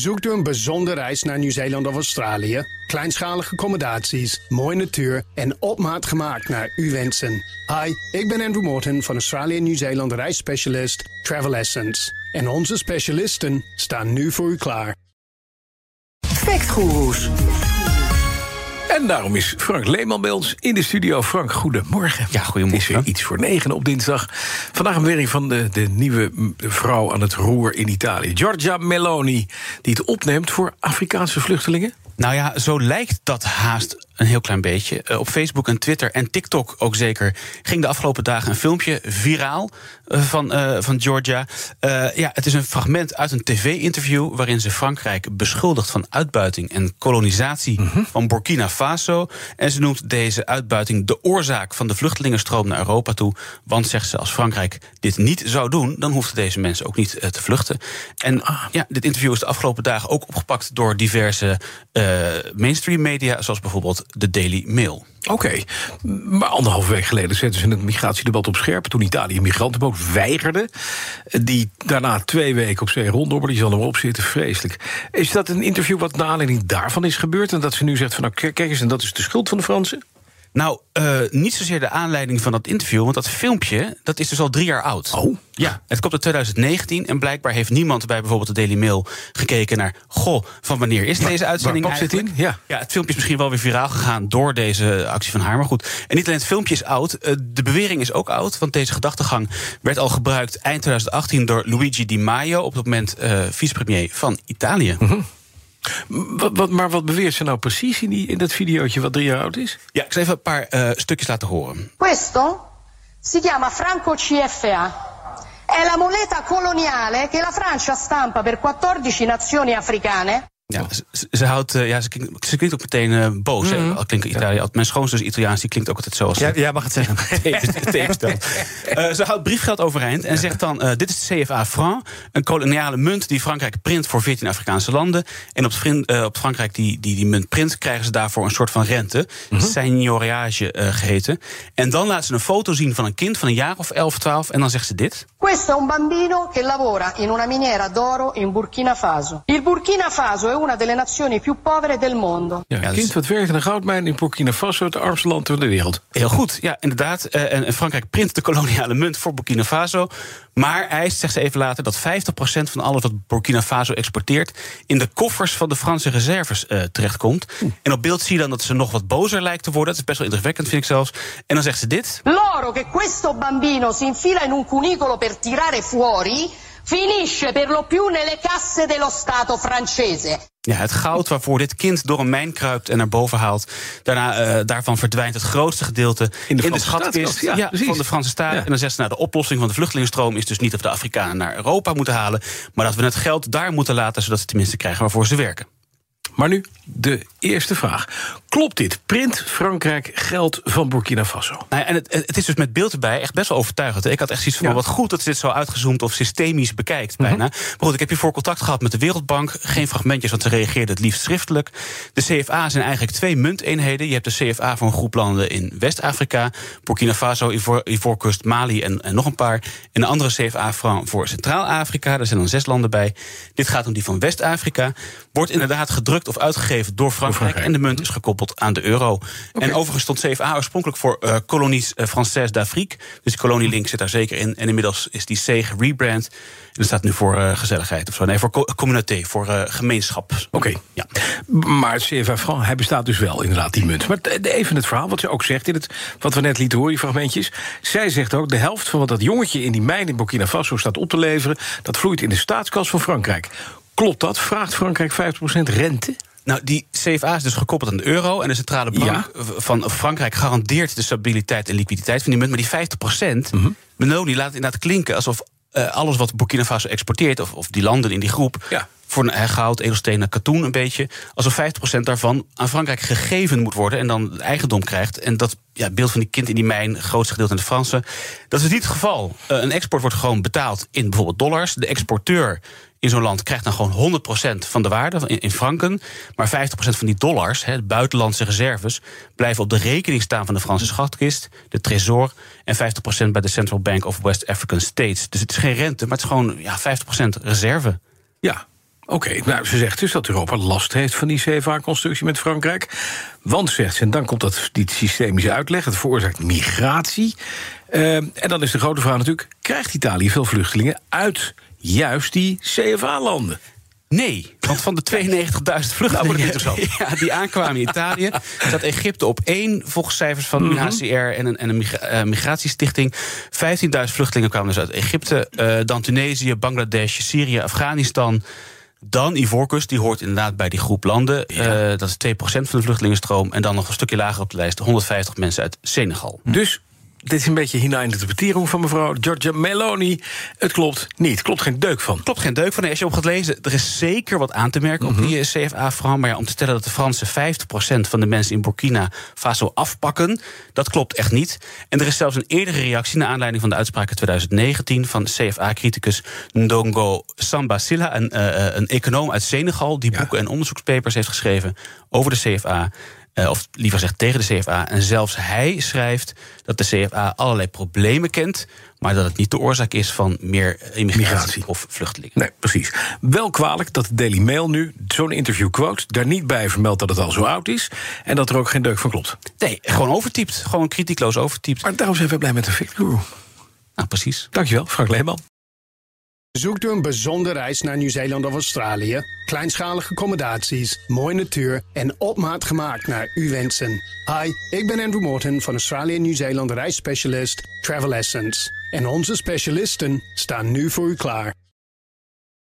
Zoekt u een bijzondere reis naar Nieuw-Zeeland of Australië? Kleinschalige accommodaties, mooie natuur en op maat gemaakt naar uw wensen. Hi, ik ben Andrew Morton van Australië Nieuw-Zeeland reisspecialist Travel Essence. En onze specialisten staan nu voor u klaar. Factgoeroes. En daarom is Frank Leeman bij ons in de studio. Frank, goedemorgen. Ja, goedemorgen. Het is weer iets voor negen op dinsdag. Vandaag een werking van de, de nieuwe vrouw aan het roer in Italië. Giorgia Meloni, die het opneemt voor Afrikaanse vluchtelingen. Nou ja, zo lijkt dat haast een heel klein beetje. Uh, op Facebook en Twitter en TikTok ook zeker... ging de afgelopen dagen een filmpje viraal uh, van, uh, van Georgia. ja, het is een fragment uit een tv-interview... waarin ze Frankrijk beschuldigt van uitbuiting en kolonisatie... -hmm. van Burkina Faso. En ze noemt deze uitbuiting de oorzaak van de vluchtelingenstroom naar Europa toe. Want, zegt ze, als Frankrijk dit niet zou doen... dan hoefden deze mensen ook niet te vluchten. En ah. ja, dit interview is de afgelopen dagen ook opgepakt... door diverse mainstream media, zoals bijvoorbeeld de Daily Mail. Oké, maar anderhalve week geleden zetten ze het migratiedebat op scherp... toen Italië migrantenboot weigerde. Die daarna twee weken op zee ronddobberde, die zal er op zitten, vreselijk. Is dat een interview wat naar aanleiding daarvan is gebeurd... en dat ze nu zegt van nou kijk eens, en dat is de schuld van de Fransen? Nou, uh, niet zozeer de aanleiding van dat interview, want dat filmpje dat is dus al drie jaar oud. Oh. Ja, het komt uit 2019 en blijkbaar heeft niemand bij bijvoorbeeld de Daily Mail gekeken naar. Goh, van wanneer is deze uitzending waar eigenlijk? in? Ja. ja, het filmpje is misschien wel weer viraal gegaan door deze actie van haar. Maar goed, en niet alleen het filmpje is oud, de bewering is ook oud. Want deze gedachtegang werd al gebruikt eind 2018 door Luigi Di Maio, op dat moment uh, vicepremier van Italië. Mm -hmm. Wat, wat, maar wat beweert ze nou precies in, die, in dat videootje wat drie jaar oud is? Ja, ik zal even een paar uh, stukjes laten horen. Questo si chiama Franco CFA. È la moneta coloniale che la Francia stampa per 14 nazioni africane. Ja, ze, ze, houdt, uh, ja, ze, klinkt, ze klinkt ook meteen uh, boos. Mm -hmm. Al klinkt Italië, al, mijn schoonzus Italiaans, die klinkt ook altijd zo. Als ja, ja, mag het zeggen. uh, ze houdt briefgeld overeind en zegt dan: Dit is de CFA franc, een koloniale munt die Frankrijk print voor 14 Afrikaanse landen. En op, op Frankrijk die, die die munt print, krijgen ze daarvoor een soort van rente, mm -hmm. seigneuriage geheten. En dan laat ze een foto zien van een kind van een jaar of 11, 12, en dan zegt ze dit: Questo è un bambino che lavora in una miniera d'oro in Burkina Faso. Il Burkina Faso è una delle nazioni più povere del mondo. Ja, een kind wat werkt in een goudmijn in Burkina Faso, het armste land van de wereld. Heel goed, ja, inderdaad. Uh, en Frankrijk print de koloniale munt voor Burkina Faso. Maar eist, zegt ze even later, dat 50% van alles wat Burkina Faso exporteert... in de koffers van de Franse reserves uh, terechtkomt. Oeh. En op beeld zie je dan dat ze nog wat bozer lijkt te worden. Dat is best wel indrukwekkend, vind ik zelfs. En dan zegt ze dit. L'oro che questo bambino si infila in un cunicolo per tirare fuori... finisce per lo più nelle casse dello Stato francese. Ja, het goud waarvoor dit kind door een mijn kruipt en naar boven haalt. Daarna, uh, daarvan verdwijnt het grootste gedeelte in de, in de schatkist ja, ja, van de Franse staat. Ja. En dan zegt ze, nou, de oplossing van de vluchtelingenstroom is dus niet dat we de Afrikanen naar Europa moeten halen, maar dat we het geld daar moeten laten, zodat ze tenminste krijgen waarvoor ze werken. Maar nu de eerste vraag. Klopt dit? Print Frankrijk geld van Burkina Faso? Nou ja, en het, het, is dus met beeld erbij echt best wel overtuigend. Ik had echt zoiets van, ja. wat goed dat ze dit zo uitgezoomd of systemisch bekijkt bijna. Mm -hmm. Maar goed, ik heb hiervoor contact gehad met de Wereldbank. Geen fragmentjes, want ze reageerden het liefst schriftelijk. De CFA zijn eigenlijk twee munteenheden. Je hebt de CFA voor een groep landen in West-Afrika. Burkina Faso, Ivor, Ivoorkust, Mali en, en, nog een paar. En de andere CFA voor Centraal-Afrika. Daar zijn dan zes landen bij. Dit gaat om die van West-Afrika. Wordt inderdaad gedrukt of uitgegeven door Frankrijk. Frankrijk. En de munt is gekoppeld aan de euro. Okay. En overigens stond CFA oorspronkelijk voor uh, Colonies uh, Françaises d'Afrique. Dus die kolonielink zit daar zeker in. En inmiddels is die C gerebrand. En dat staat nu voor uh, gezelligheid of zo. Nee, voor co communauté, voor gemeenschap. Oké. Okay. Ja. Maar CFA franc, hij bestaat dus wel inderdaad, die munt. Maar even het verhaal, wat ze ook zegt in het, wat we net lieten horen, die fragmentjes. Zij zegt ook, de helft van wat dat jongetje in die mijn in Burkina Faso staat op te leveren... dat vloeit in de staatskas van Frankrijk. Klopt dat? Vraagt Frankrijk 50% rente? Nou, die CFA is dus gekoppeld aan de euro. En de centrale bank ja. van Frankrijk garandeert de stabiliteit en liquiditeit van die munt. Maar die 50 procent, mm -hmm. Meloni laat het inderdaad klinken alsof uh, alles wat Burkina Faso exporteert, of, of die landen in die groep. Ja. Voor goud, edelstenen, katoen een beetje. Alsof 50% daarvan aan Frankrijk gegeven moet worden. En dan eigendom krijgt. En dat ja, beeld van die kind in die mijn, grootste gedeelte in de Fransen. Dat is niet het geval. Uh, een export wordt gewoon betaald in bijvoorbeeld dollars. De exporteur in zo'n land krijgt dan gewoon 100% van de waarde in, franken. Maar 50% van die dollars, hè, buitenlandse reserves, blijven op de rekening staan van de Franse schatkist, de Trésor. En 50% bij de Central Bank of West African States. Dus het is geen rente, maar het is gewoon ja, 50% reserve. Ja, Oké, nou, ze zegt dus dat Europa last heeft van die CFA-constructie met Frankrijk. Want, zegt ze, en dan komt dat, die systemische uitleg... het veroorzaakt migratie. Uh, en dan is de grote vraag natuurlijk... krijgt Italië veel vluchtelingen uit juist die CFA-landen? Nee, want van de 92.000 vluchtelingen ja, die aankwamen in Italië... staat Egypte op één, volgens cijfers van UNHCR en een, en een uh, migratiestichting. 15.000 vluchtelingen kwamen dus uit Egypte, uh, dan Tunesië, Bangladesh, Syrië, Afghanistan... Dan Ivoorkust, die hoort inderdaad bij die groep landen. Ja. Uh, dat is 2% van de vluchtelingenstroom. En dan nog een stukje lager op de lijst, 150 mensen uit Senegal. Dus dit is een beetje interpretering van mevrouw Giorgia Meloni. Het klopt niet. Klopt geen deuk van. Klopt geen deuk van. Nee, als je op gaat lezen, er is zeker wat aan te merken op mhm. die CFA-verhaal. Maar ja, om te stellen dat de Fransen 50% van de mensen in Burkina Faso afpakken, dat klopt echt niet. En er is zelfs een eerdere reactie naar aanleiding van de uitspraken 2019 van CFA-criticus Ndongo Samba Silla, een, uh, een econoom uit Senegal, die boeken en onderzoekspapers heeft geschreven over de CFA. Uh, of liever gezegd tegen de CFA. En zelfs hij schrijft dat de CFA allerlei problemen kent, maar dat het niet de oorzaak is van meer immigratie of vluchtelingen. Nee, precies. Wel kwalijk dat de Daily Mail nu zo'n interview quote, daar niet bij vermeldt dat het al zo oud is en dat er ook geen deuk van klopt. Nee, gewoon overtypt. Gewoon kritiekloos overtypt. Maar daarom zijn we blij met de Guru. Nou, precies. Dankjewel, Frank Leeman. Zoekt u een bijzondere reis naar Nieuw-Zeeland of Australië? Kleinschalige accommodaties, mooie natuur en op maat gemaakt naar uw wensen. Hi, ik ben Andrew Morton van Australië Nieuw-Zeeland reisspecialist Travel Essence. En onze specialisten staan nu voor u klaar.